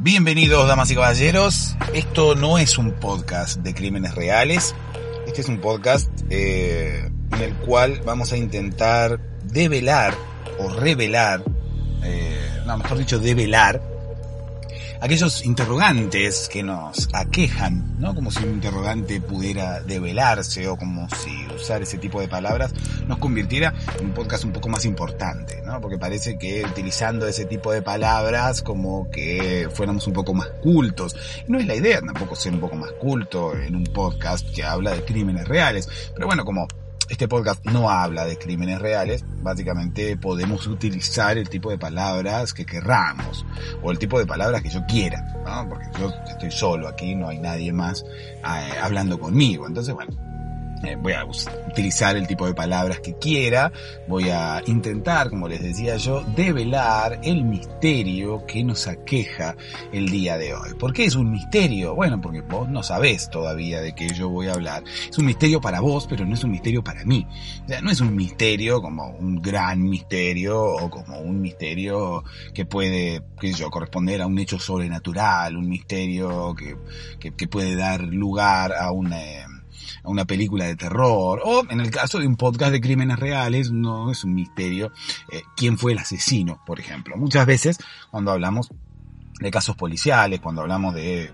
Bienvenidos, damas y caballeros. Esto no es un podcast de crímenes reales. Este es un podcast eh, en el cual vamos a intentar develar o revelar, eh, no, mejor dicho, develar aquellos interrogantes que nos aquejan, ¿no? Como si un interrogante pudiera develarse o como si usar ese tipo de palabras nos convirtiera en un podcast un poco más importante, ¿no? Porque parece que utilizando ese tipo de palabras como que fuéramos un poco más cultos. No es la idea tampoco ser un poco más culto en un podcast que habla de crímenes reales. Pero bueno, como este podcast no habla de crímenes reales, básicamente podemos utilizar el tipo de palabras que querramos, o el tipo de palabras que yo quiera, ¿no? Porque yo estoy solo aquí, no hay nadie más eh, hablando conmigo. Entonces, bueno, eh, voy a utilizar el tipo de palabras que quiera, voy a intentar, como les decía yo, develar el misterio que nos aqueja el día de hoy. ¿Por qué es un misterio? Bueno, porque vos no sabés todavía de qué yo voy a hablar. Es un misterio para vos, pero no es un misterio para mí. O sea, no es un misterio como un gran misterio o como un misterio que puede, qué sé yo, corresponder a un hecho sobrenatural, un misterio que, que, que puede dar lugar a una a una película de terror, o en el caso de un podcast de crímenes reales, no es un misterio eh, quién fue el asesino, por ejemplo. Muchas veces cuando hablamos de casos policiales, cuando hablamos de,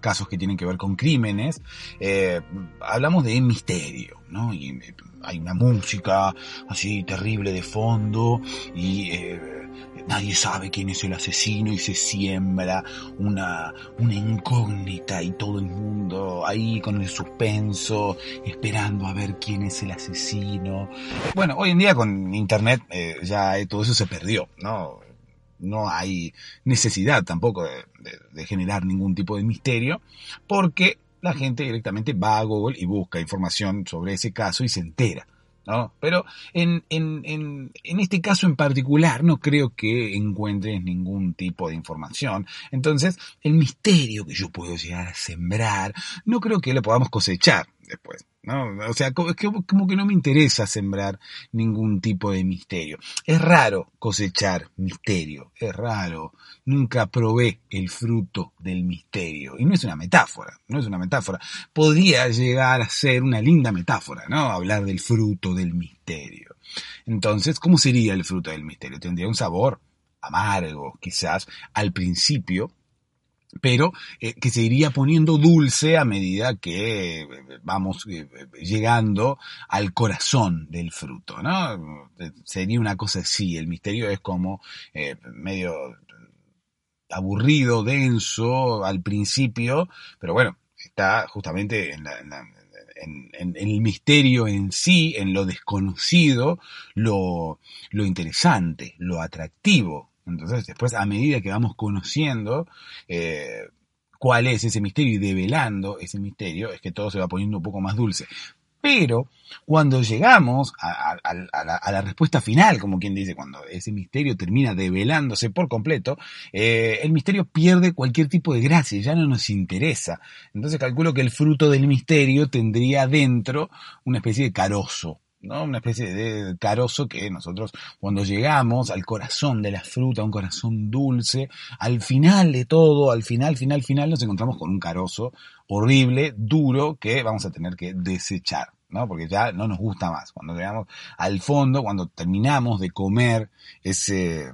casos que tienen que ver con crímenes, eh, hablamos de misterio, ¿no? Y eh, hay una música así terrible de fondo y nadie sabe quién es el asesino y se siembra una, una incógnita y todo el mundo ahí con el suspenso, esperando a ver quién es el asesino. Bueno, hoy en día con internet eh, ya todo eso se perdió, ¿no? No hay necesidad tampoco de, de generar ningún tipo de misterio, porque la gente directamente va a Google y busca información sobre ese caso y se entera. ¿No? Pero en, en, en, en, este caso en particular no creo que encuentres ningún tipo de información. Entonces, el misterio que yo puedo llegar a sembrar, no creo que lo podamos cosechar después. ¿No? O sea, como, como que no me interesa sembrar ningún tipo de misterio. Es raro cosechar misterio, es raro. Nunca probé el fruto del misterio. Y no es una metáfora, no es una metáfora. Podría llegar a ser una linda metáfora, ¿no? Hablar del fruto del misterio. Entonces, ¿cómo sería el fruto del misterio? Tendría un sabor amargo, quizás, al principio, pero eh, que se iría poniendo dulce a medida que eh, vamos eh, llegando al corazón del fruto, ¿no? Sería una cosa así, el misterio es como medio aburrido, denso al principio, pero bueno, está justamente en, en, el misterio en sí, en lo desconocido, lo, lo interesante, lo atractivo entonces, después, a medida que vamos conociendo eh, cuál es ese misterio y develando ese misterio, es que todo se va poniendo un poco más dulce. Pero cuando llegamos a, la, respuesta final, como quien dice, cuando ese misterio termina develándose por completo, eh, el misterio pierde cualquier tipo de gracia, ya no nos interesa. Entonces calculo que el fruto del misterio tendría dentro una especie de carozo, ¿no? Una especie de carozo que nosotros cuando llegamos al corazón de la fruta, un corazón dulce, al final de todo, al final, final, final, nos encontramos con un carozo horrible, duro, que vamos a tener que desechar. ¿no? Porque ya no nos gusta más. Cuando llegamos al fondo, cuando terminamos de comer ese,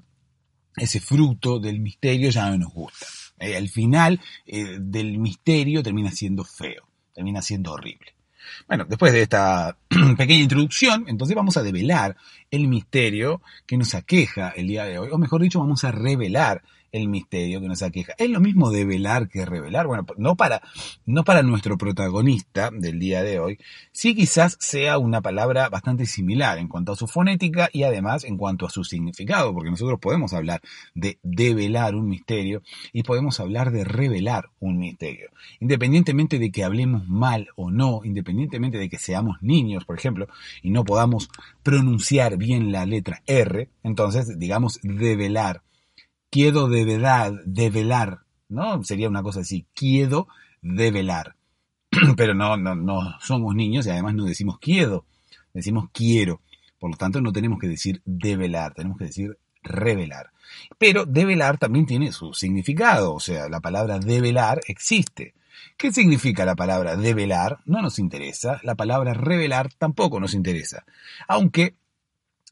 ese fruto del misterio, ya no nos gusta. Eh, al final eh, del misterio termina siendo feo, termina siendo horrible. Bueno, después de esta pequeña introducción, entonces vamos a develar el misterio que nos aqueja el día de hoy, o mejor dicho, vamos a revelar el misterio que nos aqueja. Es lo mismo develar que revelar. Bueno, no para, no para nuestro protagonista del día de hoy, sí quizás sea una palabra bastante similar en cuanto a su fonética y además en cuanto a su significado, porque nosotros podemos hablar de develar un misterio y podemos hablar de revelar un misterio. Independientemente de que hablemos mal o no, independientemente de que seamos niños, por ejemplo, y no podamos pronunciar bien la letra R, entonces digamos develar quiero de verdad develar, ¿no? Sería una cosa así, quiero develar. Pero no, no, no somos niños y además no decimos quiero, decimos quiero. Por lo tanto, no tenemos que decir develar, tenemos que decir revelar. Pero develar también tiene su significado, o sea, la palabra develar existe. ¿Qué significa la palabra develar? No nos interesa. La palabra revelar tampoco nos interesa. Aunque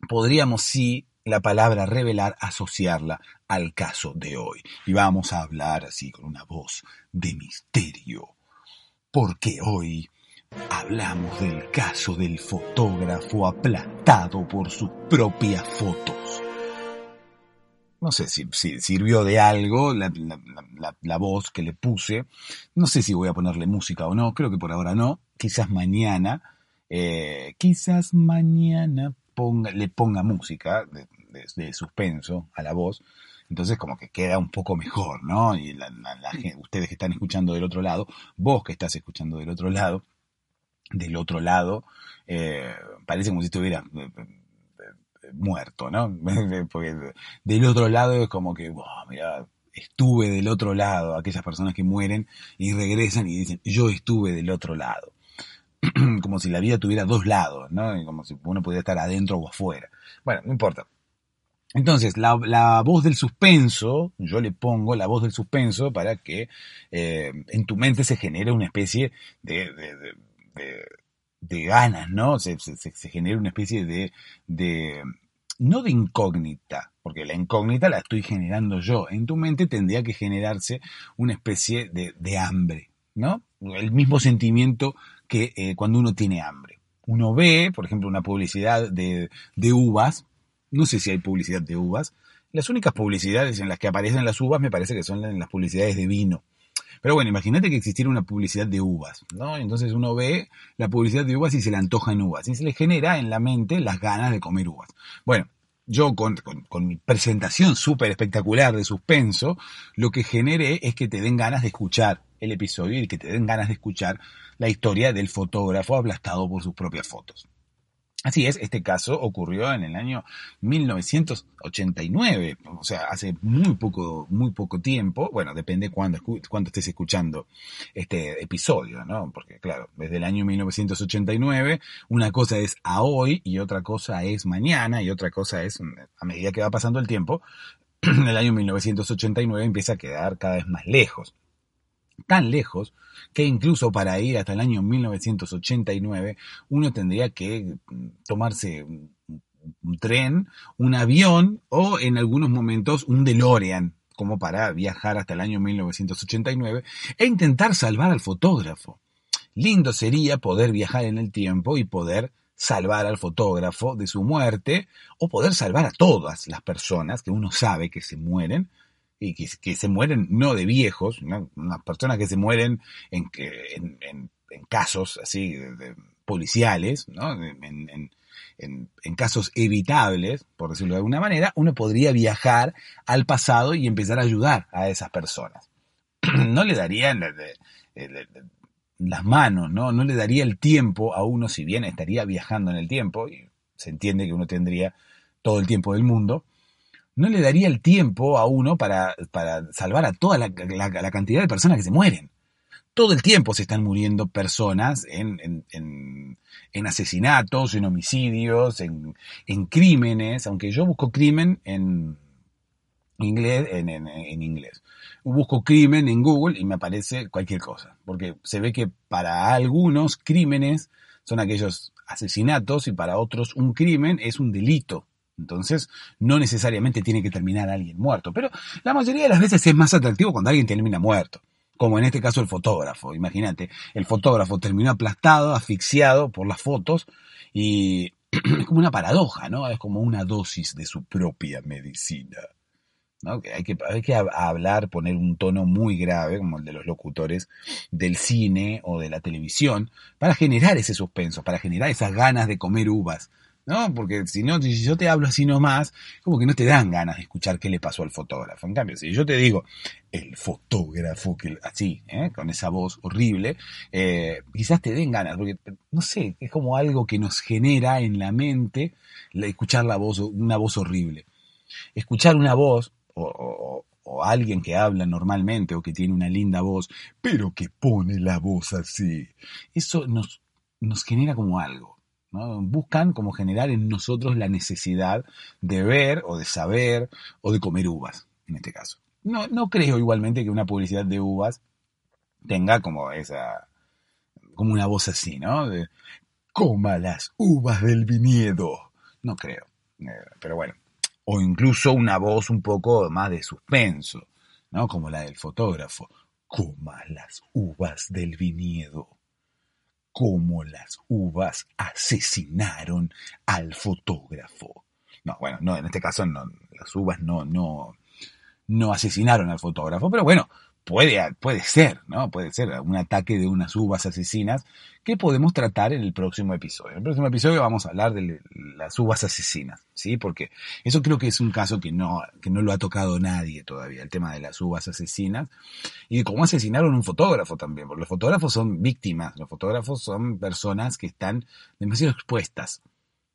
podríamos sí la palabra revelar asociarla al caso de hoy. Y vamos a hablar así con una voz de misterio. Porque hoy hablamos del caso del fotógrafo aplastado por sus propias fotos no sé si, sirvió de algo la, voz que le puse. No sé si voy a ponerle música o no, creo que por ahora no. Quizás mañana, eh, quizás mañana ponga, le ponga música de, suspenso a la voz. Entonces como que queda un poco mejor, ¿no? Y ustedes que están escuchando del otro lado, vos que estás escuchando del otro lado, del otro lado, eh, parece como si estuviera muerto, ¿no? Porque del otro lado es como que, mira, estuve del otro lado, aquellas personas que mueren y regresan y dicen, yo estuve del otro lado. como si la vida tuviera dos lados, ¿no? Como si uno pudiera estar adentro o afuera. Bueno, no importa. Entonces, la, voz del suspenso, yo le pongo la voz del suspenso para que eh, en tu mente se genere una especie de, de ganas, ¿no? Se, se, genera una especie de, de, no de incógnita, porque la incógnita la estoy generando yo. En tu mente tendría que generarse una especie de, de hambre, ¿no? El mismo sentimiento que eh, cuando uno tiene hambre. Uno ve, por ejemplo, una publicidad de, de uvas, no sé si hay publicidad de uvas, las únicas publicidades en las que aparecen las uvas me parece que son las publicidades de vino. Pero bueno, imagínate que existiera una publicidad de uvas, ¿no? Entonces uno ve la publicidad de uvas y se le antojan uvas y se le genera en la mente las ganas de comer uvas. Bueno, yo con, mi presentación súper espectacular de suspenso, lo que generé es que te den ganas de escuchar el episodio y que te den ganas de escuchar la historia del fotógrafo aplastado por sus propias fotos. Así es, este caso ocurrió en el año 1989, o sea, hace muy poco, muy poco tiempo, bueno, depende cuándo, cuándo estés escuchando este episodio, ¿no? Porque claro, desde el año 1989, una cosa es a hoy y otra cosa es mañana y otra cosa es a medida que va pasando el tiempo, el año 1989 empieza a quedar cada vez más lejos tan lejos que incluso para ir hasta el año 1989 uno tendría que mm, tomarse un, tren, un avión o en algunos momentos un DeLorean como para viajar hasta el año 1989 e intentar salvar al fotógrafo. Lindo sería poder viajar en el tiempo y poder salvar al fotógrafo de su muerte o poder salvar a todas las personas que uno sabe que se mueren y que, se mueren no de viejos, unas personas que se mueren en, en, en, en casos así policiales, ¿no? en, en, casos evitables, por decirlo de alguna manera, uno podría viajar al pasado y empezar a ayudar a esas personas. No le darían las manos, ¿no? No le daría el tiempo a uno, si bien estaría viajando en el tiempo, y se entiende que uno tendría todo el tiempo del mundo, no le daría el tiempo a uno para, para salvar a toda la, cantidad de personas que se mueren. Todo el tiempo se están muriendo personas en, en, en, asesinatos, en homicidios, en, en, crímenes, aunque yo busco crimen en inglés, en, en inglés. Busco crimen en Google y me aparece cualquier cosa, porque se ve que para algunos crímenes son aquellos asesinatos y para otros un crimen es un delito entonces, no necesariamente tiene que terminar alguien muerto, pero la mayoría de las veces es más atractivo cuando alguien termina muerto, como en este caso el fotógrafo. Imagínate, el fotógrafo terminó aplastado, asfixiado por las fotos y es como una paradoja, ¿no? Es como una dosis de su propia medicina. ¿no? Hay, que, hay que hablar, poner un tono muy grave, como el de los locutores del cine o de la televisión, para generar ese suspenso, para generar esas ganas de comer uvas, ¿no? Porque si no, si yo te hablo así nomás, como que no te dan ganas de escuchar qué le pasó al fotógrafo. En cambio, si yo te digo, el fotógrafo, que así, ¿eh? con esa voz horrible, eh, quizás te den ganas, porque, no sé, es como algo que nos genera en la mente escuchar la voz, una voz horrible. Escuchar una voz, o, o alguien que habla normalmente, o que tiene una linda voz, pero que pone la voz así, eso nos, nos genera como algo Buscan como generar en nosotros la necesidad de ver o de saber o de comer uvas, en este caso. No, no creo igualmente que una publicidad de uvas tenga como esa, como una voz así, ¿no? Coma las uvas del viñedo. No creo. Eh, pero bueno. O incluso una voz un poco más de suspenso, ¿no? Como la del fotógrafo. Coma las uvas del viñedo. Como las uvas asesinaron al fotógrafo. No, bueno, no, en este caso no, las uvas no, no, no asesinaron al fotógrafo, pero bueno, puede, puede ser, ¿no? Puede ser un ataque de unas uvas asesinas que podemos tratar en el próximo episodio. En el próximo episodio vamos a hablar de las uvas asesinas, ¿sí? Porque eso creo que es un caso que no, que no lo ha tocado nadie todavía, el tema de las uvas asesinas. Y cómo asesinaron un fotógrafo también, porque los fotógrafos son víctimas, los fotógrafos son personas que están demasiado expuestas.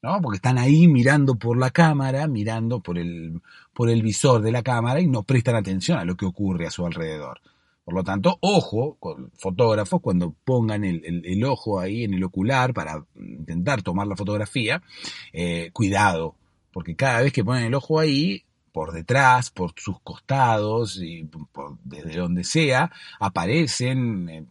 ¿No? Porque están ahí mirando por la cámara, mirando por el, por el visor de la cámara y no prestan atención a lo que ocurre a su alrededor. Por lo tanto, ojo fotógrafos cuando pongan el, ojo ahí en el ocular para intentar tomar la fotografía, eh, cuidado, porque cada vez que ponen el ojo ahí, por detrás, por sus costados y desde donde sea, aparecen eh,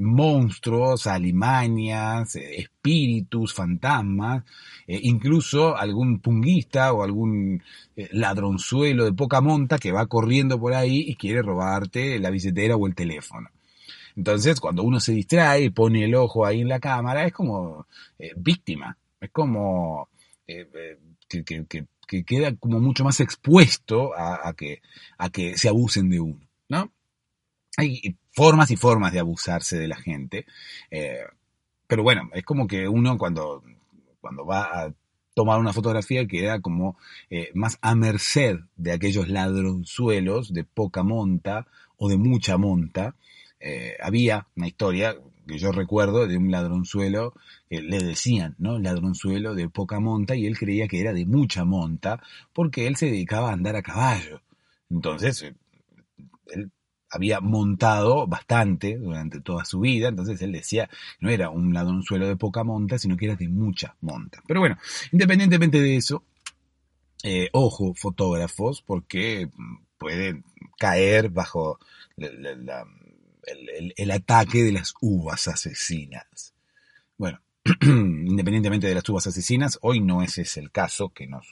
monstruos, alimañas, eh, espíritus, fantasmas, eh, incluso algún punguista o algún eh, ladronzuelo de poca monta que va corriendo por ahí y quiere robarte la billetera o el teléfono. Entonces, cuando uno se distrae y pone el ojo ahí en la cámara, es como víctima, es como que, queda como mucho más expuesto a, que, a que se abusen de uno, ¿no? Hay formas y formas de abusarse de la gente. Eh, pero bueno, es como que uno cuando, cuando va a tomar una fotografía queda como eh, más a merced de aquellos ladronzuelos de poca monta o de mucha monta. Eh, había una historia que yo recuerdo de un ladronzuelo que le decían, ¿no? Ladronzuelo de poca monta y él creía que era de mucha monta porque él se dedicaba a andar a caballo. Entonces, él había montado bastante durante toda su vida, entonces él decía, no era un ladronzuelo de poca monta, sino que era de mucha monta. Pero bueno, independientemente de eso, eh, ojo, fotógrafos, porque pueden caer bajo el, ataque de las uvas asesinas. Bueno, independientemente de las uvas asesinas, hoy no ese es el caso que nos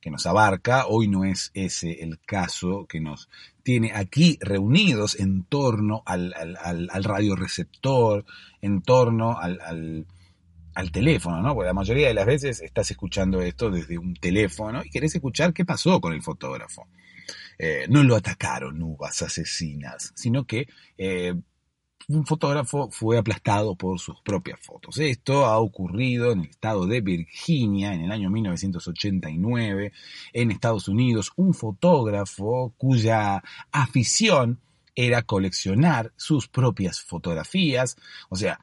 que nos abarca. Hoy no es ese el caso que nos tiene aquí reunidos en torno al, al, al, radioreceptor, en torno al, al, teléfono, ¿no? Porque la mayoría de las veces estás escuchando esto desde un teléfono y querés escuchar qué pasó con el fotógrafo. Eh, no lo atacaron uvas asesinas, sino que eh, un fotógrafo fue aplastado por sus propias fotos. Esto ha ocurrido en el estado de Virginia en el año 1989, en Estados Unidos. Un fotógrafo cuya afición era coleccionar sus propias fotografías, o sea,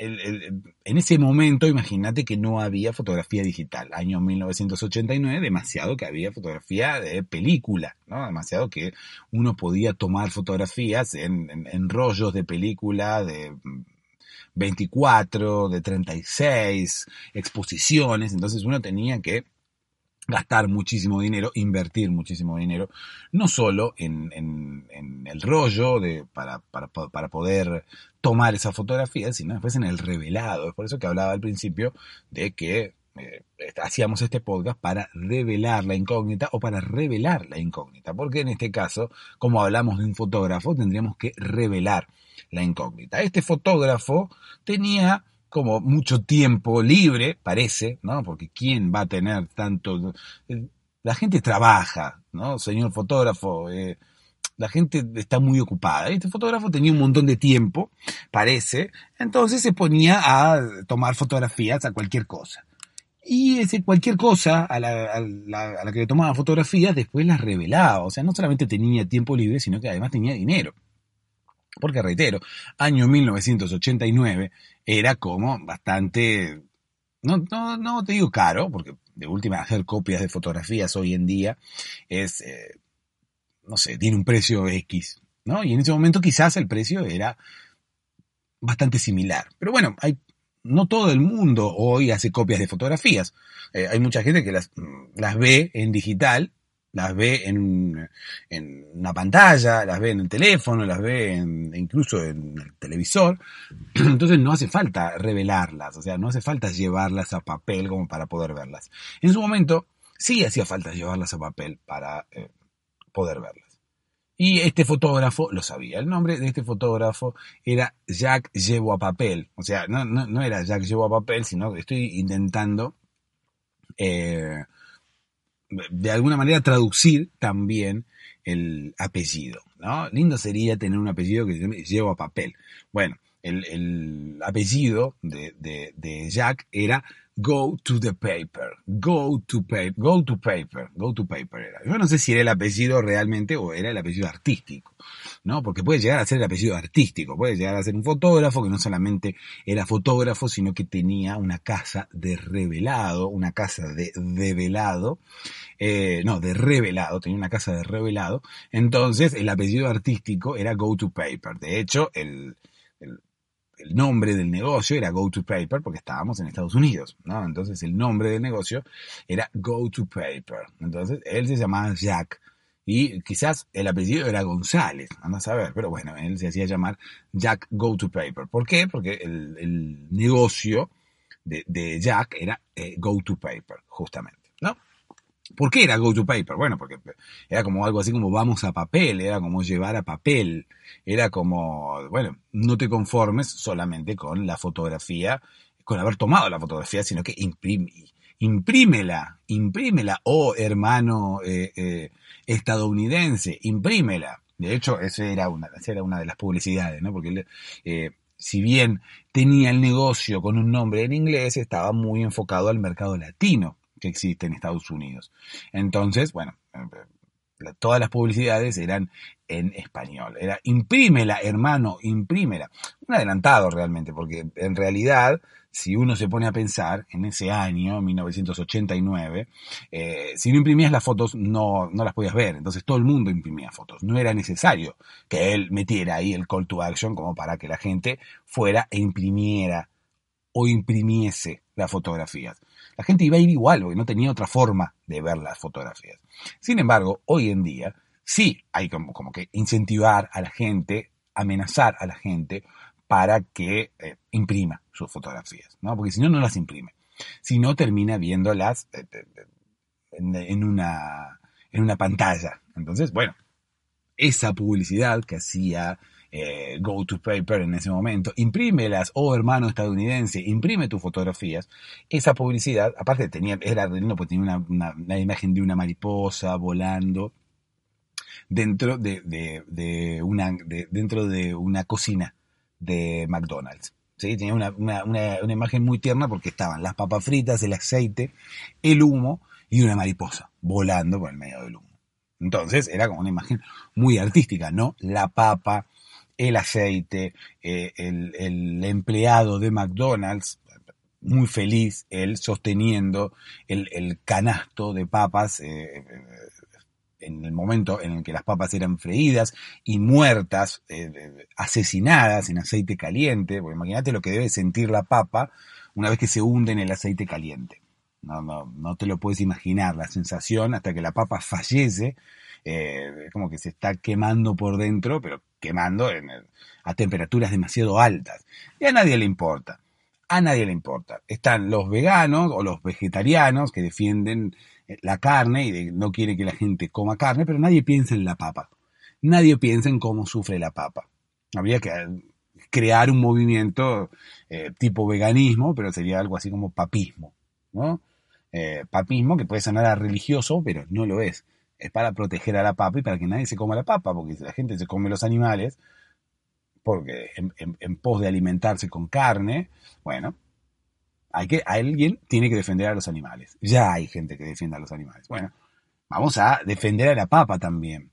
en ese momento, imagínate que no había fotografía digital. Año 1989, demasiado que había fotografía de película, ¿no? Demasiado que uno podía tomar fotografías en, en rollos de película de 24, de 36, exposiciones. Entonces uno tenía que gastar muchísimo dinero, invertir muchísimo dinero, no solo en, el rollo de, para, para, poder tomar esa fotografía, sino después en el revelado. Es por eso que hablaba al principio de que eh, hacíamos este podcast para revelar la incógnita o para revelar la incógnita, porque en este caso, como hablamos de un fotógrafo, tendríamos que revelar la incógnita. Este fotógrafo tenía como mucho tiempo libre, parece, ¿no? Porque ¿quién va a tener tanto? Eh, la gente trabaja, ¿no? Señor fotógrafo, eh, la gente está muy ocupada. Este fotógrafo tenía un montón de tiempo, parece, entonces se ponía a tomar fotografías a cualquier cosa. Y ese cualquier cosa a la, a, la, que le tomaba fotografías después las revelaba. O sea, no solamente tenía tiempo libre, sino que además tenía dinero. Porque reitero, año 1989 era como bastante, no, no, no te digo caro, porque de última hacer copias de fotografías hoy en día es, eh, no sé, tiene un precio X, ¿no? Y en ese momento quizás el precio era bastante similar. Pero bueno, hay no todo el mundo hoy hace copias de fotografías. Eh, hay mucha gente que las, las ve en digital, las ve en, en, una pantalla, las ve en el teléfono, las ve en, incluso en el televisor. Entonces no hace falta revelarlas, o sea, no hace falta llevarlas a papel como para poder verlas. En su momento sí hacía falta llevarlas a papel para eh, poder verlas. Y este fotógrafo lo sabía. El nombre de este fotógrafo era Jack Llevo a Papel. O sea, no, no, no era Jack Llevo a Papel, sino que estoy intentando eh, de alguna manera traducir también el apellido. ¿no? Lindo sería tener un apellido que se Llevo a Papel. Bueno, el, el apellido de, de, de Jack era Go to the paper, go to paper, go to paper, go to paper era. Yo no sé si era el apellido realmente o era el apellido artístico, ¿no? Porque puede llegar a ser el apellido artístico, puede llegar a ser un fotógrafo que no solamente era fotógrafo, sino que tenía una casa de revelado, una casa de develado, eh, no, de revelado, tenía una casa de revelado, entonces el apellido artístico era Go to Paper. De hecho, el, el el nombre del negocio era Go to Paper porque estábamos en Estados Unidos, ¿no? Entonces el nombre del negocio era Go to Paper. Entonces él se llamaba Jack y quizás el apellido era González, anda a saber, pero bueno, él se hacía llamar Jack Go to Paper. ¿Por qué? Porque el, negocio de, Jack era eh, Go to Paper, justamente, ¿no? ¿Por qué era go to paper? Bueno, porque era como algo así como vamos a papel, era como llevar a papel, era como, bueno, no te conformes solamente con la fotografía, con haber tomado la fotografía, sino que imprime, imprímela, imprímela, oh hermano eh, eh, estadounidense, imprímela. De hecho, esa era una, esa era una de las publicidades, ¿no? Porque eh, si bien tenía el negocio con un nombre en inglés, estaba muy enfocado al mercado latino que existe en Estados Unidos. Entonces, bueno, eh, todas las publicidades eran en español. Era imprímela, hermano, imprímela. Un adelantado realmente, porque en realidad, si uno se pone a pensar en ese año, 1989, eh, si no imprimías las fotos, no, no las podías ver. Entonces todo el mundo imprimía fotos. No era necesario que él metiera ahí el call to action como para que la gente fuera e imprimiera o imprimiese las fotografías la gente iba a ir igual, porque no tenía otra forma de ver las fotografías. Sin embargo, hoy en día sí hay como, que incentivar a la gente, amenazar a la gente para que eh, imprima sus fotografías, ¿no? Porque si no, no las imprime. Si no, termina viéndolas eh, en, una, en una pantalla. Entonces, bueno, esa publicidad que hacía eh, go to paper en ese momento, imprímelas, oh hermano estadounidense, imprime tus fotografías. Esa publicidad, aparte tenía, era no, pues tenía una, una, imagen de una mariposa volando dentro de, de, una, dentro de una cocina de McDonald's. ¿sí? Tenía una, una, una, imagen muy tierna porque estaban las papas fritas, el aceite, el humo y una mariposa volando por el medio del humo. Entonces era como una imagen muy artística, ¿no? La papa, el aceite, eh, el, empleado de McDonald's, muy feliz, él sosteniendo el, canasto de papas eh, en el momento en el que las papas eran freídas y muertas, eh, asesinadas en aceite caliente, imagínate lo que debe sentir la papa una vez que se hunde en el aceite caliente. No, no, no te lo puedes imaginar la sensación hasta que la papa fallece eh, como que se está quemando por dentro, pero quemando a temperaturas demasiado altas. Y a nadie le importa. A nadie le importa. Están los veganos o los vegetarianos que defienden eh, la carne y no quieren que la gente coma carne, pero nadie piensa en la papa. Nadie piensa en cómo sufre la papa. Habría que crear un movimiento eh, tipo veganismo, pero sería algo así como papismo, ¿no? papismo que puede sonar a religioso, pero no lo es es para proteger a la papa y para que nadie se coma la papa, porque si la gente se come los animales, porque en, pos de alimentarse con carne, bueno, hay que, alguien tiene que defender a los animales. Ya hay gente que defiende a los animales. Bueno, vamos a defender a la papa también,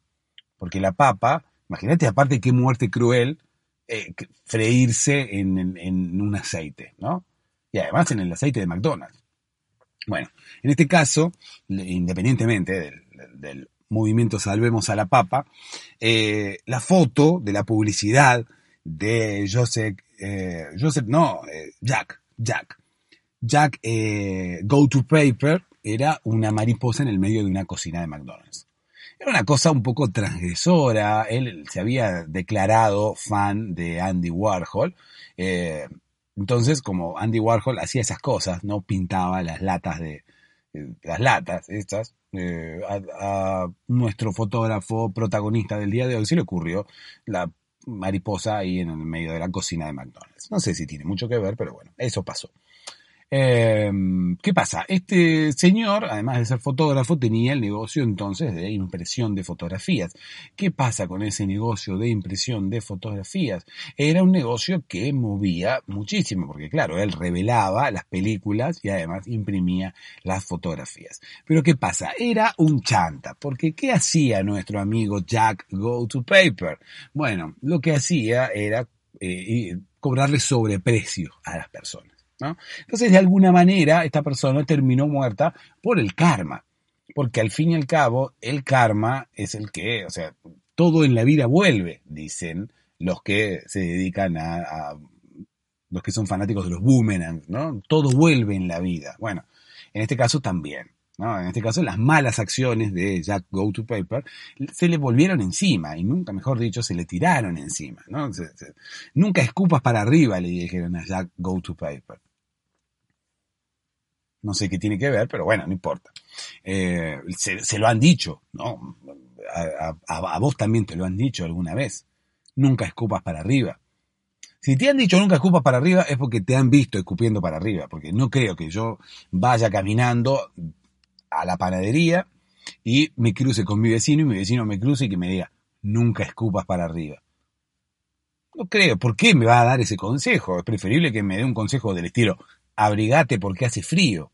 porque la papa, imagínate aparte qué muerte cruel, eh, freírse en, en un aceite, ¿no? Y además en el aceite de McDonald's. Bueno, en este caso, independientemente del, movimiento Salvemos a la Papa, eh, la foto de la publicidad de Joseph, eh, no, eh, Jack, Jack. Jack eh, Go to Paper era una mariposa en el medio de una cocina de McDonald's. Era una cosa un poco transgresora, él se había declarado fan de Andy Warhol, entonces como Andy Warhol hacía esas cosas, no pintaba las latas de, eh, las latas estas, eh, a, nuestro fotógrafo protagonista del día de hoy se le ocurrió la mariposa ahí en el medio de la cocina de McDonald's. No sé si tiene mucho que ver, pero bueno, eso pasó. Em, ¿Qué pasa? Este señor, además de ser fotógrafo, tenía el negocio entonces de impresión de fotografías. ¿Qué pasa con ese negocio de impresión de fotografías? Era un negocio que movía muchísimo, porque claro, él revelaba las películas y además imprimía las fotografías. Pero ¿qué pasa? Era un chanta, porque ¿qué hacía nuestro amigo Jack Go to Paper? Bueno, lo que hacía era eh, cobrarle sobreprecio a las personas. Entonces, de alguna manera, esta persona terminó muerta por el karma. Porque al fin y al cabo, el karma es el que, o sea, todo en la vida vuelve, dicen los que se dedican a, los que son fanáticos de los boomerangs, ¿no? Todo vuelve en la vida. Bueno, en este caso también. ¿no? En este caso, las malas acciones de Jack Go to Paper se le volvieron encima, y nunca, mejor dicho, se le tiraron encima. ¿no? nunca escupas para arriba, le dijeron a Jack Go to Paper. No sé qué tiene que ver, pero bueno, no importa. Eh, se, lo han dicho, ¿no? A, vos también te lo han dicho alguna vez. Nunca escupas para arriba. Si te han dicho nunca escupas para arriba es porque te han visto escupiendo para arriba, porque no creo que yo vaya caminando a la panadería y me cruce con mi vecino y mi vecino me cruce y que me diga, nunca escupas para arriba. No creo, ¿por qué me va a dar ese consejo? Es preferible que me dé un consejo del estilo, abrigate porque hace frío.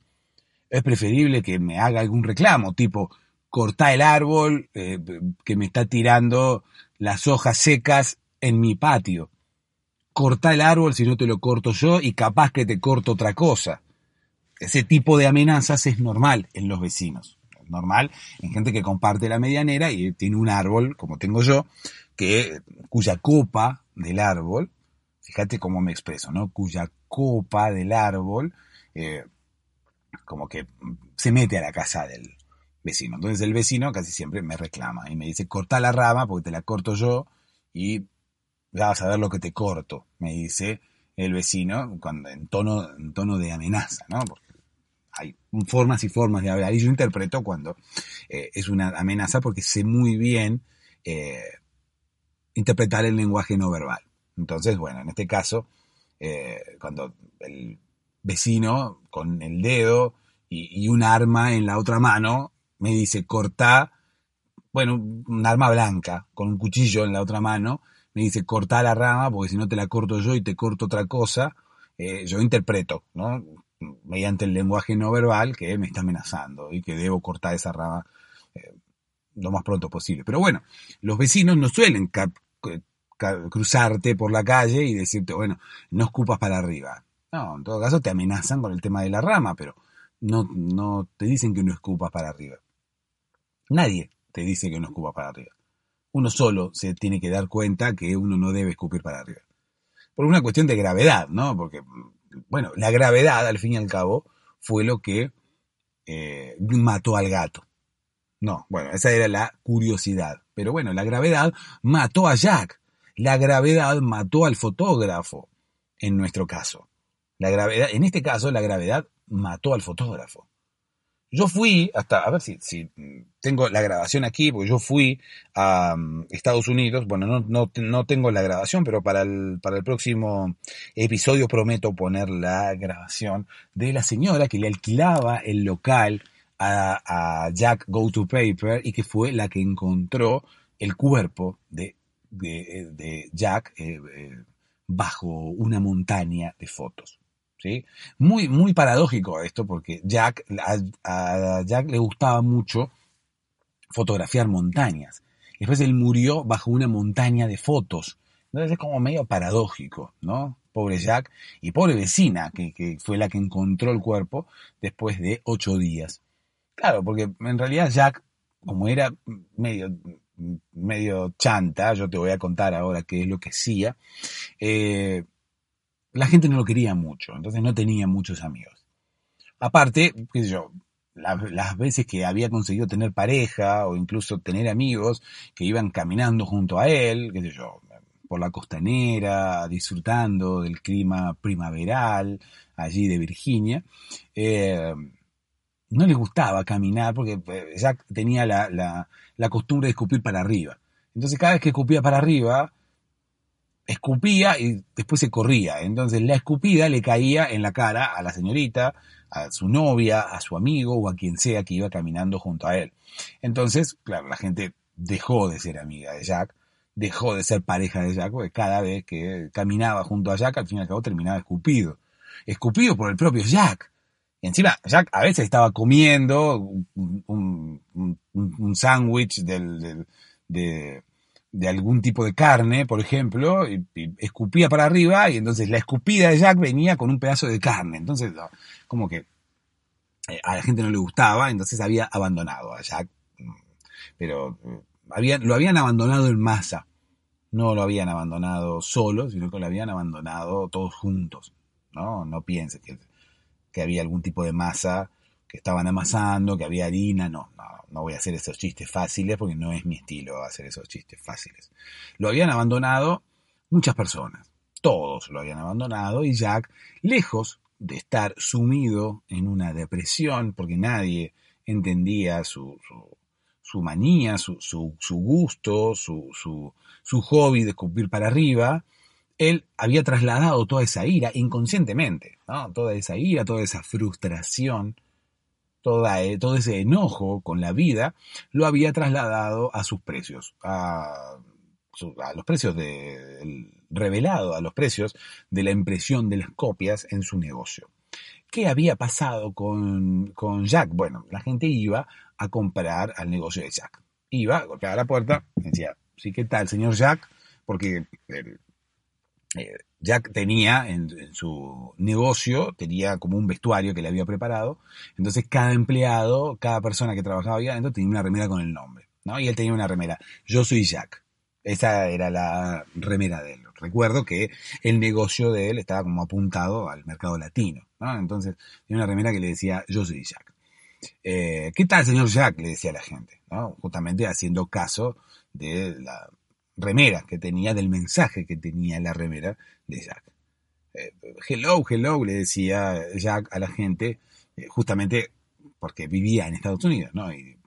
Es preferible que me haga algún reclamo, tipo, cortá el árbol eh, que me está tirando las hojas secas en mi patio. Cortá el árbol si no te lo corto yo y capaz que te corto otra cosa. Ese tipo de amenazas es normal en los vecinos. Normal en gente que comparte la medianera y tiene un árbol, como tengo yo, que, cuya copa del árbol, fíjate cómo me expreso, ¿no? Cuya copa del árbol, eh, como que se mete a la casa del vecino. Entonces el vecino casi siempre me reclama y me dice, corta la rama porque te la corto yo y ya vas a ver lo que te corto, me dice el vecino cuando, en, tono, en tono de amenaza, ¿no? Hay formas y formas de hablar y yo interpreto cuando eh, es una amenaza porque sé muy bien eh, interpretar el lenguaje no verbal. Entonces, bueno, en este caso eh, cuando el vecino con el dedo y, un arma en la otra mano me dice corta, bueno, un arma blanca con un cuchillo en la otra mano, me dice corta la rama porque si no te la corto yo y te corto otra cosa, eh, yo interpreto, ¿no? mediante el lenguaje no verbal que me está amenazando y que debo cortar esa rama eh, lo más pronto posible. Pero bueno, los vecinos no suelen cruzarte por la calle y decirte, bueno, no escupas para arriba. No, en todo caso te amenazan con el tema de la rama, pero no, no te dicen que no escupas para arriba. Nadie te dice que no escupas para arriba. Uno solo se tiene que dar cuenta que uno no debe escupir para arriba. Por una cuestión de gravedad, ¿no? Porque, bueno, la gravedad, al fin y al cabo, fue lo que eh, mató al gato. No, bueno, esa era la curiosidad. Pero bueno, la gravedad mató a Jack. La gravedad mató al fotógrafo, en nuestro caso. La gravedad, en este caso, la gravedad mató al fotógrafo. Yo fui hasta, a ver si, tengo la grabación aquí, porque yo fui a um, Estados Unidos, bueno, no, no, no, tengo la grabación, pero para el, para el próximo episodio prometo poner la grabación de la señora que le alquilaba el local a, a Jack Go to Paper y que fue la que encontró el cuerpo de de, Jack eh, eh, bajo una montaña de fotos. ¿sí? Muy, muy paradójico esto porque Jack, a, Jack le gustaba mucho fotografiar montañas. Después él murió bajo una montaña de fotos. Entonces es como medio paradójico, ¿no? Pobre Jack y pobre vecina, que, que, fue la que encontró el cuerpo después de ocho días. Claro, porque en realidad Jack, como era medio medio chanta, yo te voy a contar ahora qué es lo que hacía, eh, la gente no lo quería mucho, entonces no tenía muchos amigos. Aparte, qué sé yo, las veces que había conseguido tener pareja o incluso tener amigos que iban caminando junto a él, qué sé yo, por la costanera, disfrutando del clima primaveral allí de Virginia, eh, no les gustaba caminar porque eh, Jack tenía la, la, la costumbre de escupir para arriba. Entonces cada vez que escupía para arriba, escupía y después se corría. Entonces la escupida le caía en la cara a la señorita, a su novia, a su amigo o a quien sea que iba caminando junto a él. Entonces, claro, la gente dejó de ser amiga de Jack, dejó de ser pareja de Jack, porque cada vez que caminaba junto a Jack, al fin y al cabo terminaba escupido. Escupido por el propio Jack. Y encima, Jack a veces estaba comiendo un, un, sándwich del, de, de algún tipo de carne, por ejemplo, y, escupía para arriba y entonces la escupida de Jack venía con un pedazo de carne. Entonces, como que eh, a la gente no le gustaba, entonces había abandonado a Jack. Pero eh, lo habían abandonado en masa. No lo habían abandonado solo, sino que lo habían abandonado todos juntos. No, no piense que, que había algún tipo de masa que estaban amasando, que había harina, no, no, no voy a hacer esos chistes fáciles porque no es mi estilo hacer esos chistes fáciles. Lo habían abandonado muchas personas, todos lo habían abandonado y Jack, lejos de estar sumido en una depresión porque nadie entendía su, su, manía, su, su gusto, su, su, hobby de escupir para arriba, él había trasladado toda esa ira inconscientemente, toda esa ira, toda esa frustración eh, todo ese enojo con la vida, lo había trasladado a sus precios, a, los precios de, revelado, a los precios de la impresión de las copias en su negocio. ¿Qué había pasado con, con Jack? Bueno, la gente iba a comprar al negocio de Jack. Iba, golpeaba la puerta, decía, sí, ¿qué tal, señor Jack? Porque eh, Jack tenía en, su negocio, tenía como un vestuario que le había preparado, entonces cada empleado, cada persona que trabajaba ahí adentro tenía una remera con el nombre, ¿no? Y él tenía una remera, yo soy Jack. Esa era la remera de él. Recuerdo que el negocio de él estaba como apuntado al mercado latino, ¿no? Entonces tenía una remera que le decía, yo soy Jack. Eh, ¿Qué tal, señor Jack? Le decía la gente, ¿no? Justamente haciendo caso de la remera que tenía, del mensaje que tenía la remera de Jack. Eh, hello, hello, le decía Jack a la gente, eh, justamente porque vivía en Estados Unidos, ¿no? Y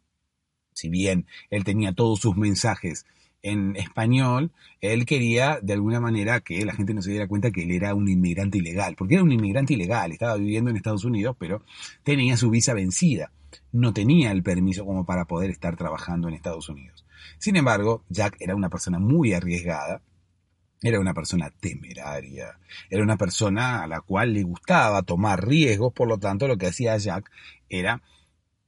si bien él tenía todos sus mensajes en español, él quería de alguna manera que la gente no se diera cuenta que él era un inmigrante ilegal, porque era un inmigrante ilegal, estaba viviendo en Estados Unidos, pero tenía su visa vencida, no tenía el permiso como para poder estar trabajando en Estados Unidos. Sin embargo, Jack era una persona muy arriesgada, era una persona temeraria, era una persona a la cual le gustaba tomar riesgos, por lo tanto lo que hacía Jack era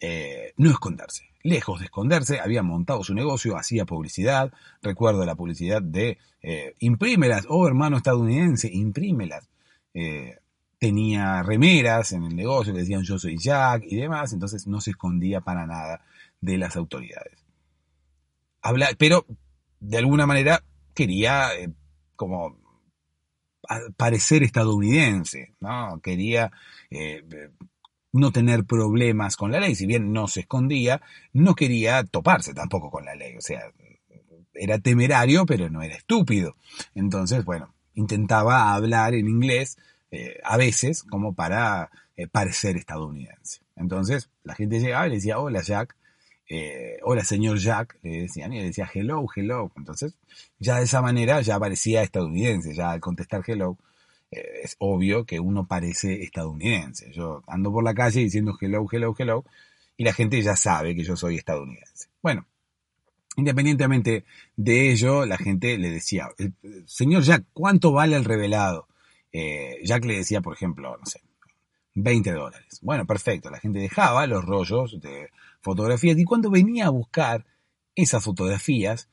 eh, no esconderse. Lejos de esconderse, había montado su negocio, hacía publicidad, recuerdo la publicidad de eh, imprímelas, oh hermano estadounidense, imprímelas. Eh, tenía remeras en el negocio que decían yo soy Jack y demás, entonces no se escondía para nada de las autoridades pero de alguna manera quería eh, como parecer estadounidense, ¿no? Quería eh, no tener problemas con la ley, si bien no se escondía, no quería toparse tampoco con la ley, o sea, era temerario, pero no era estúpido. Entonces, bueno, intentaba hablar en inglés eh, a veces como para parecer estadounidense. Entonces, la gente llegaba y le decía, hola Jack, eh, hola señor Jack, le decían, y le decía hello, hello. Entonces, ya de esa manera ya parecía estadounidense, ya al contestar hello, eh, es obvio que uno parece estadounidense. Yo ando por la calle diciendo hello, hello, hello, y la gente ya sabe que yo soy estadounidense. Bueno, independientemente de ello, la gente le decía, eh, señor Jack, ¿cuánto vale el revelado? Jack le decía, por ejemplo, no sé, 20 dólares. Bueno, perfecto, la gente dejaba los rollos de fotografías y cuando venía a buscar esas fotografías,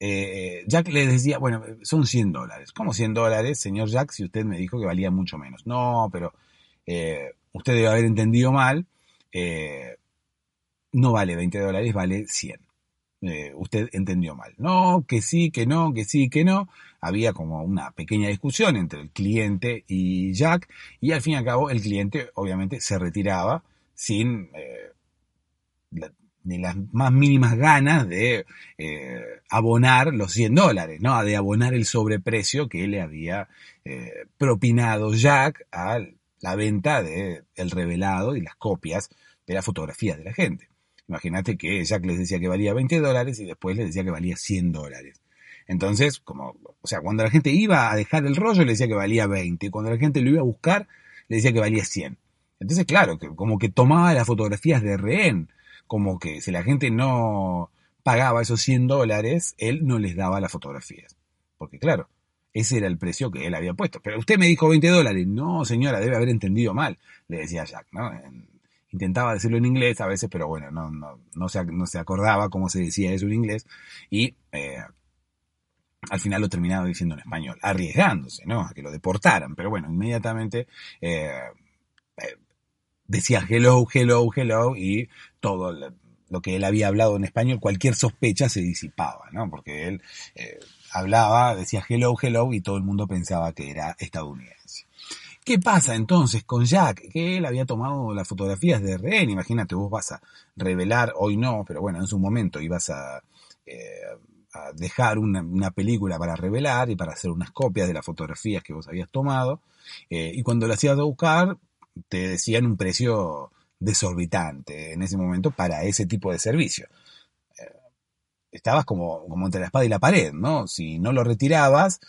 eh, Jack le decía, bueno, son 100 dólares. ¿Cómo 100 dólares, señor Jack, si usted me dijo que valía mucho menos? No, pero eh, usted debe haber entendido mal. Eh, no vale 20 dólares, vale 100. eh, usted entendió mal. No, que sí, que no, que sí, que no. Había como una pequeña discusión entre el cliente y Jack y al fin y al cabo el cliente obviamente se retiraba sin eh, ni las más mínimas ganas de eh, abonar los 100 dólares, ¿no? De abonar el sobreprecio que le había propinado Jack a la venta del el revelado y las copias de las fotografías de la gente. Imagínate que Jack les decía que valía 20 dólares y después les decía que valía 100 dólares. Entonces, como, o sea, cuando la gente iba a dejar el rollo, le decía que valía 20. Cuando la gente lo iba a buscar, le decía que valía 100. Entonces, claro, que como que tomaba las fotografías de rehén. Como que si la gente no pagaba esos 100 dólares, él no les daba las fotografías. Porque, claro, ese era el precio que él había puesto. Pero usted me dijo 20 dólares. No, señora, debe haber entendido mal, le decía Jack, ¿no? intentaba decirlo en inglés a veces, pero bueno, no, no, no, se, no se acordaba cómo se decía eso en inglés y eh, al final lo terminaba diciendo en español, arriesgándose, ¿no? A que lo deportaran, pero bueno, inmediatamente eh, eh, decía hello, hello, hello y todo lo que él había hablado en español, cualquier sospecha se disipaba, ¿no? Porque él hablaba, decía hello, hello y todo el mundo pensaba que era estadounidense. ¿Qué pasa entonces con Jack? Que él había tomado las fotografías de rehén. Imagínate, vos vas a revelar, hoy no, pero bueno, en su momento ibas a, eh, dejar una, película para revelar y para hacer unas copias de las fotografías que vos habías tomado. Eh, y cuando ibas a buscar, te decían un precio desorbitante en ese momento para ese tipo de servicio. Eh, estabas como, como entre la espada y la pared, ¿no? Si no lo retirabas,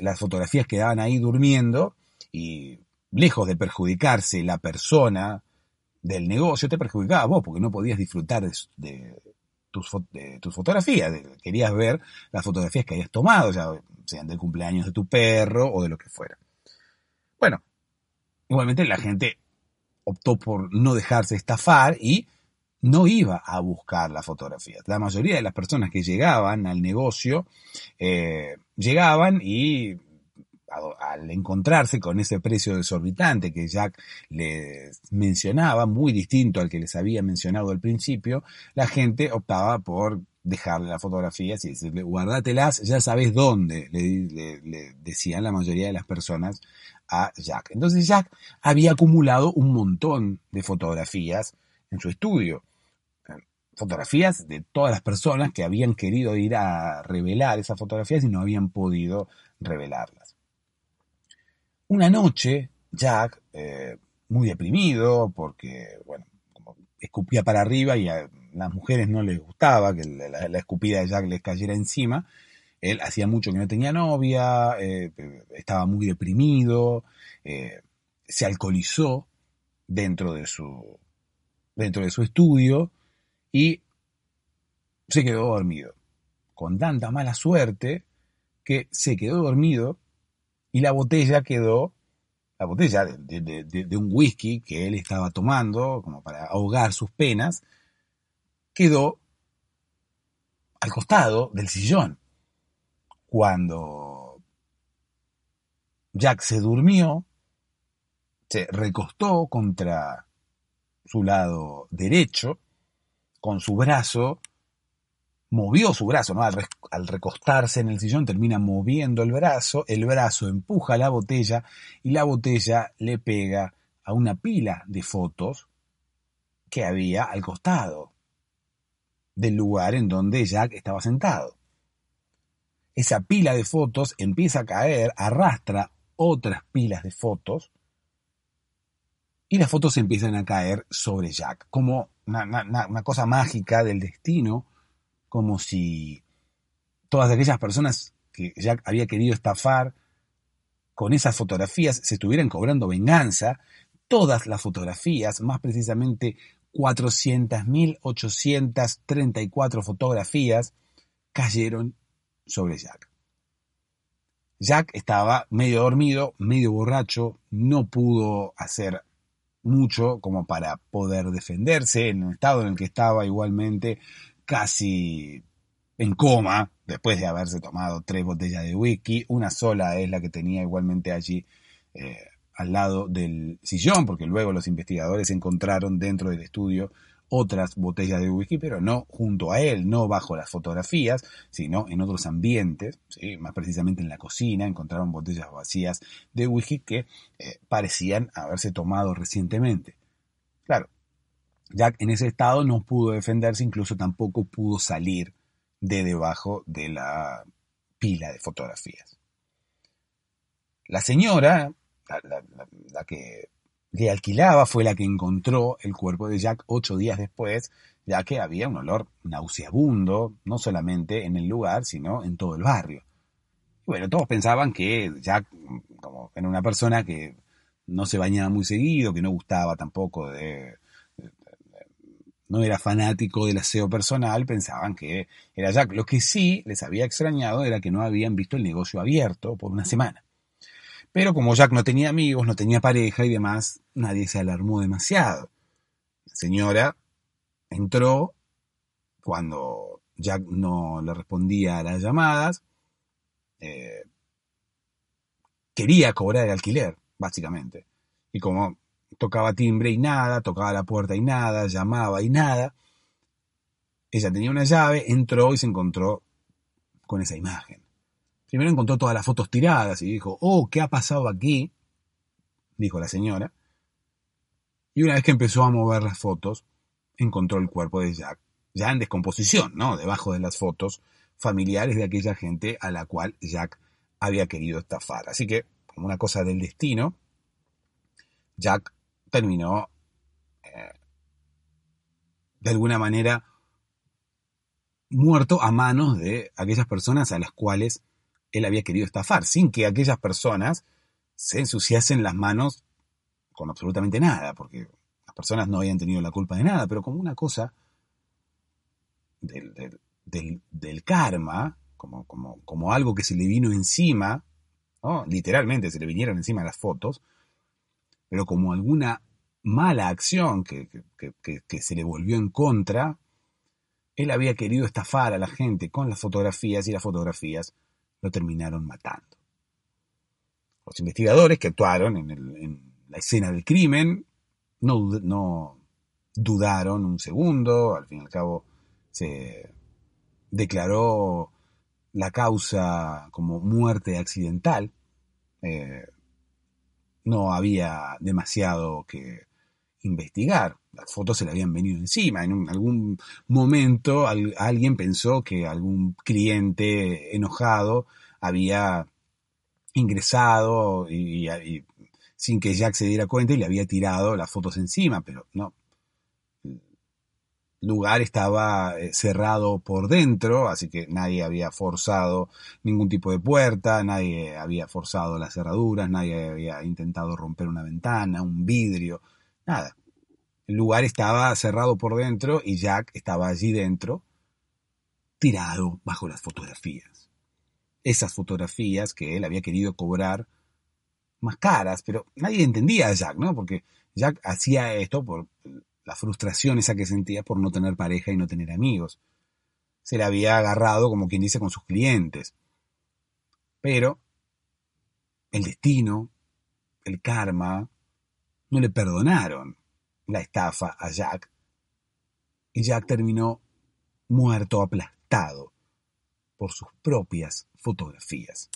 las fotografías quedaban ahí durmiendo y lejos de perjudicarse la persona del negocio, te perjudicaba vos porque no podías disfrutar de, tus, tus, fotografías, querías ver las fotografías que hayas tomado, ya sean del cumpleaños de tu perro o de lo que fuera. Bueno, igualmente la gente optó por no dejarse estafar y no iba a buscar las fotografías. La mayoría de las personas que llegaban al negocio eh, llegaban y al encontrarse con ese precio desorbitante que Jack les mencionaba, muy distinto al que les había mencionado al principio, la gente optaba por dejarle las fotografías y decirle, guardatelas, ya sabes dónde, le, decían la mayoría de las personas a Jack. Entonces Jack había acumulado un montón de fotografías en su estudio. Fotografías de todas las personas que habían querido ir a revelar esas fotografías y no habían podido revelarlas. Una noche, Jack, eh, muy deprimido, porque, bueno, como escupía para arriba y a las mujeres no les gustaba que la, escupida de Jack les cayera encima, él hacía mucho que no tenía novia, eh, estaba muy deprimido, eh, se alcoholizó dentro de su dentro de su estudio y se quedó dormido. Con tanta mala suerte que se quedó dormido y la botella quedó, la botella de, un whisky que él estaba tomando como para ahogar sus penas, quedó al costado del sillón. Cuando Jack se durmió, se recostó contra su lado derecho, con su brazo movió su brazo, ¿no? Al, recostarse en el sillón termina moviendo el brazo, el brazo empuja la botella y la botella le pega a una pila de fotos que había al costado del lugar en donde Jack estaba sentado. Esa pila de fotos empieza a caer, arrastra otras pilas de fotos y las fotos empiezan a caer sobre Jack, como una cosa mágica del destino como si todas aquellas personas que ya había querido estafar con esas fotografías se estuvieran cobrando venganza, todas las fotografías, más precisamente 400.834 fotografías, cayeron sobre Jack. Jack estaba medio dormido, medio borracho, no pudo hacer mucho como para poder defenderse en el estado en el que estaba igualmente casi en coma después de haberse tomado tres botellas de whisky. Una sola es la que tenía igualmente allí eh, al lado del sillón, porque luego los investigadores encontraron dentro del estudio otras botellas de whisky, pero no junto a él, no bajo las fotografías, sino en otros ambientes, más precisamente en la cocina, encontraron botellas vacías de whisky que eh, parecían haberse tomado recientemente. Claro, Jack en ese estado no pudo defenderse, incluso tampoco pudo salir de debajo de la pila de fotografías. La señora, la que le alquilaba fue la que encontró el cuerpo de Jack ocho días después, ya que había un olor nauseabundo, no solamente en el lugar, sino en todo el barrio. bueno, todos pensaban que Jack, como era una persona que no se bañaba muy seguido, que no gustaba tampoco de, no era fanático del aseo personal, pensaban que era Jack. Lo que sí les había extrañado era que no habían visto el negocio abierto por una semana. Pero como Jack no tenía amigos, no tenía pareja y demás, nadie se alarmó demasiado. La señora entró cuando Jack no le respondía a las llamadas. Eh, quería cobrar el alquiler, básicamente. Y como tocaba timbre y nada, tocaba la puerta y nada, llamaba y nada, ella tenía una llave, entró y se encontró con esa imagen. Primero encontró todas las fotos tiradas y dijo, oh, ¿qué ha pasado aquí? Dijo la señora. Y una vez que empezó a mover las fotos, encontró el cuerpo de Jack, ya en descomposición, ¿no? Debajo de las fotos familiares de aquella gente a la cual Jack había querido estafar. Así que, como una cosa del destino, Jack terminó eh, de alguna manera muerto a manos de aquellas personas a las cuales él había querido estafar, sin que aquellas personas se ensuciasen las manos con absolutamente nada, porque las personas no habían tenido la culpa de nada, pero como una cosa del, karma, como, como, como, algo que se le vino encima, literalmente se le vinieron encima las fotos, pero como alguna mala acción que, que se le volvió en contra, él había querido estafar a la gente con las fotografías y las fotografías lo terminaron matando. Los investigadores que actuaron en, la escena del crimen no, dudaron un segundo, al fin y al cabo se declaró la causa como muerte accidental. Eh, no había demasiado que investigar. Las fotos se le habían venido encima. En algún momento alguien pensó que algún cliente enojado había ingresado y, sin que Jack se diera cuenta y le había tirado las fotos encima, pero no. Lugar estaba eh, cerrado por dentro, así que nadie había forzado ningún tipo de puerta, nadie había forzado las cerraduras, nadie había intentado romper una ventana, un vidrio, nada. El lugar estaba cerrado por dentro y Jack estaba allí dentro, tirado bajo las fotografías. Esas fotografías que él había querido cobrar más caras, pero nadie entendía a Jack, ¿no? Porque Jack hacía esto por la frustración esa que sentía por no tener pareja y no tener amigos. Se le había agarrado, como quien dice, con sus clientes. Pero el destino, el karma, no le perdonaron la estafa a Jack y Jack terminó muerto aplastado por sus propias fotografías.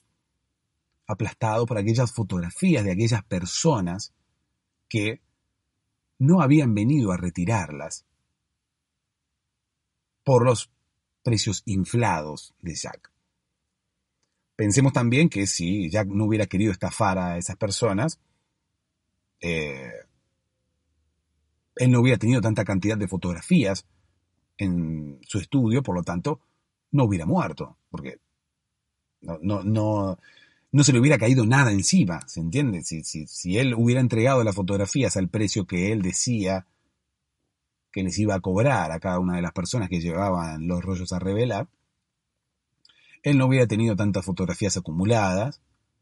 Aplastado por aquellas fotografías de aquellas personas que no habían venido a retirarlas por los precios inflados de Jack. Pensemos también que si Jack no hubiera querido estafar a esas personas, eh, él no hubiera tenido tanta cantidad de fotografías en su estudio, por lo tanto, no hubiera muerto, porque no, no, no, no se le hubiera caído nada encima, ¿se entiende? Si, él hubiera entregado las fotografías al precio que él decía que les iba a cobrar a cada una de las personas que llevaban los rollos a revelar, él no hubiera tenido tantas fotografías acumuladas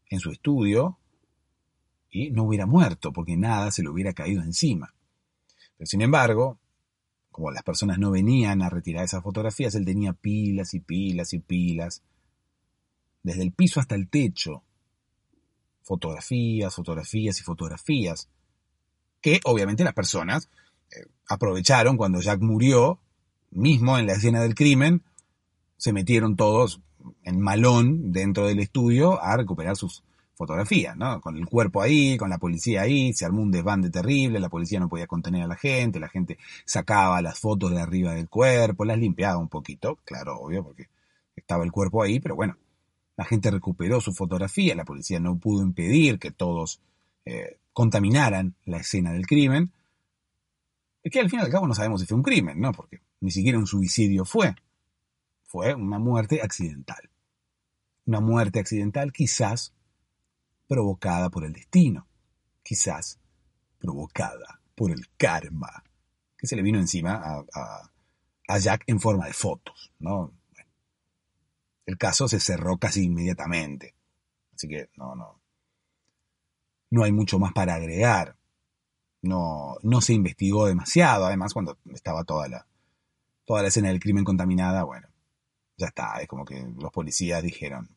en su estudio y no hubiera muerto porque nada se le hubiera caído encima sin embargo, como las personas no venían a retirar esas fotografías, él tenía pilas y pilas y pilas, desde el piso hasta el techo, fotografías, fotografías y fotografías, que obviamente las personas eh, aprovecharon cuando Jack murió, mismo en la escena del crimen, se metieron todos en malón dentro del estudio a recuperar sus fotografías, ¿no? Con el cuerpo ahí, con la policía ahí, se armó un desbande terrible, la policía no podía contener a la gente, la gente sacaba las fotos de arriba del cuerpo, las limpiaba un poquito, claro, obvio, porque estaba el cuerpo ahí, pero bueno, la gente recuperó su fotografía, la policía no pudo impedir que todos eh, contaminaran la escena del crimen. Es que al fin y al cabo no sabemos si fue un crimen, ¿no? Porque ni siquiera un suicidio fue. Fue una muerte accidental. Una muerte accidental quizás provocada por el destino, quizás provocada por el karma, que se le vino encima a, a Jack en forma de fotos, ¿no? El caso se cerró casi inmediatamente. Así que no, no. No hay mucho más para agregar. No, no se investigó demasiado. Además, cuando estaba toda la, toda la escena del crimen contaminada, bueno, ya está. Es como que los policías dijeron,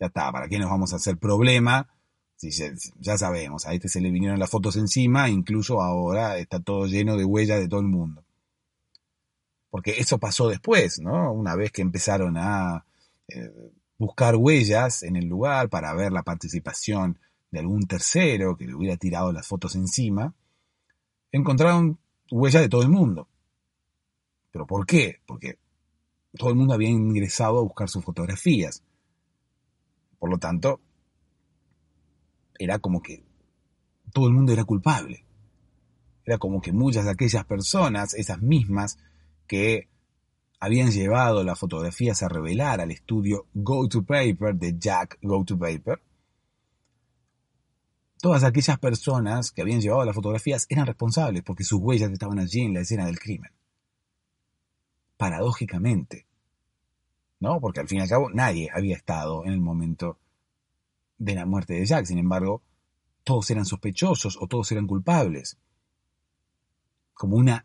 ya está, ¿para qué nos vamos a hacer problema? Si ya, sabemos, a este se le vinieron las fotos encima, incluso ahora está todo lleno de huellas de todo el mundo. Porque eso pasó después, ¿no? Una vez que empezaron a eh, buscar huellas en el lugar para ver la participación de algún tercero que le hubiera tirado las fotos encima, encontraron huellas de todo el mundo. ¿Pero por qué? Porque todo el mundo había ingresado a buscar sus fotografías. Por lo tanto, era como que todo el mundo era culpable. Era como que muchas de aquellas personas, esas mismas que habían llevado las fotografías a revelar al estudio Go to Paper de Jack Go to Paper, todas aquellas personas que habían llevado las fotografías eran responsables porque sus huellas estaban allí en la escena del crimen. Paradójicamente. ¿No? Porque al fin y al cabo nadie había estado en el momento de la muerte de Jack. Sin embargo, todos eran sospechosos o todos eran culpables. Como una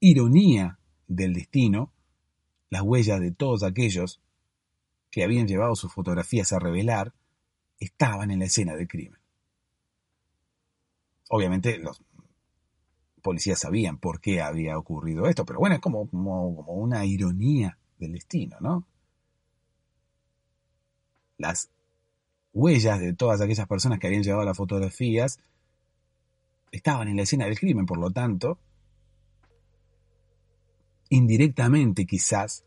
ironía del destino, las huellas de todos aquellos que habían llevado sus fotografías a revelar estaban en la escena del crimen. Obviamente los policías sabían por qué había ocurrido esto, pero bueno, es como, como, una ironía del destino, ¿no? Las huellas de todas aquellas personas que habían llevado las fotografías estaban en la escena del crimen, por lo tanto, indirectamente quizás,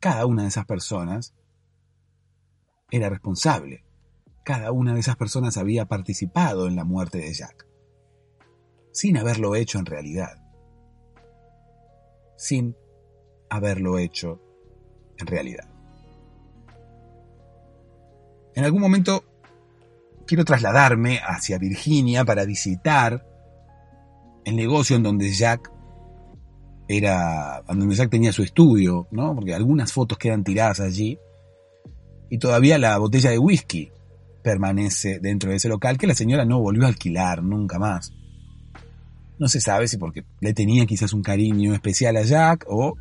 cada una de esas personas era responsable. Cada una de esas personas había participado en la muerte de Jack, sin haberlo hecho en realidad. Sin haberlo hecho en realidad. En algún momento quiero trasladarme hacia Virginia para visitar el negocio en donde Jack era donde Jack tenía su estudio, ¿no? Porque algunas fotos quedan tiradas allí y todavía la botella de whisky permanece dentro de ese local que la señora no volvió a alquilar nunca más. No se sabe si porque le tenía quizás un cariño especial a Jack o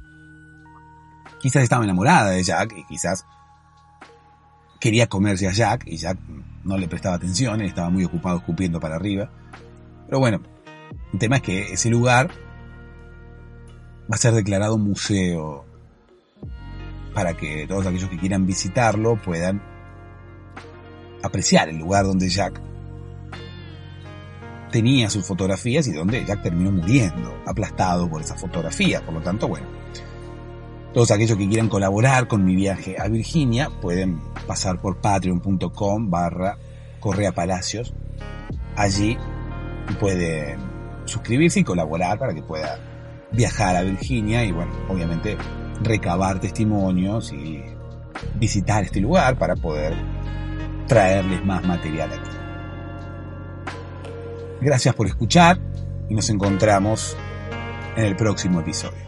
quizás estaba enamorada de Jack y quizás quería comerse a Jack y Jack no le prestaba atención, estaba muy ocupado escupiendo para arriba. Pero bueno, el tema es que ese lugar va a ser declarado museo para que todos aquellos que quieran visitarlo puedan apreciar el lugar donde Jack tenía sus fotografías y donde Jack terminó muriendo, aplastado por esas fotografías. Por lo tanto, bueno, todos aquellos que quieran colaborar con mi viaje a Virginia pueden pasar por patreon.com barra Correa Palacios. Allí pueden suscribirse y colaborar para que pueda viajar a Virginia y bueno, obviamente recabar testimonios y visitar este lugar para poder traerles más material aquí. Gracias por escuchar y nos encontramos en el próximo episodio.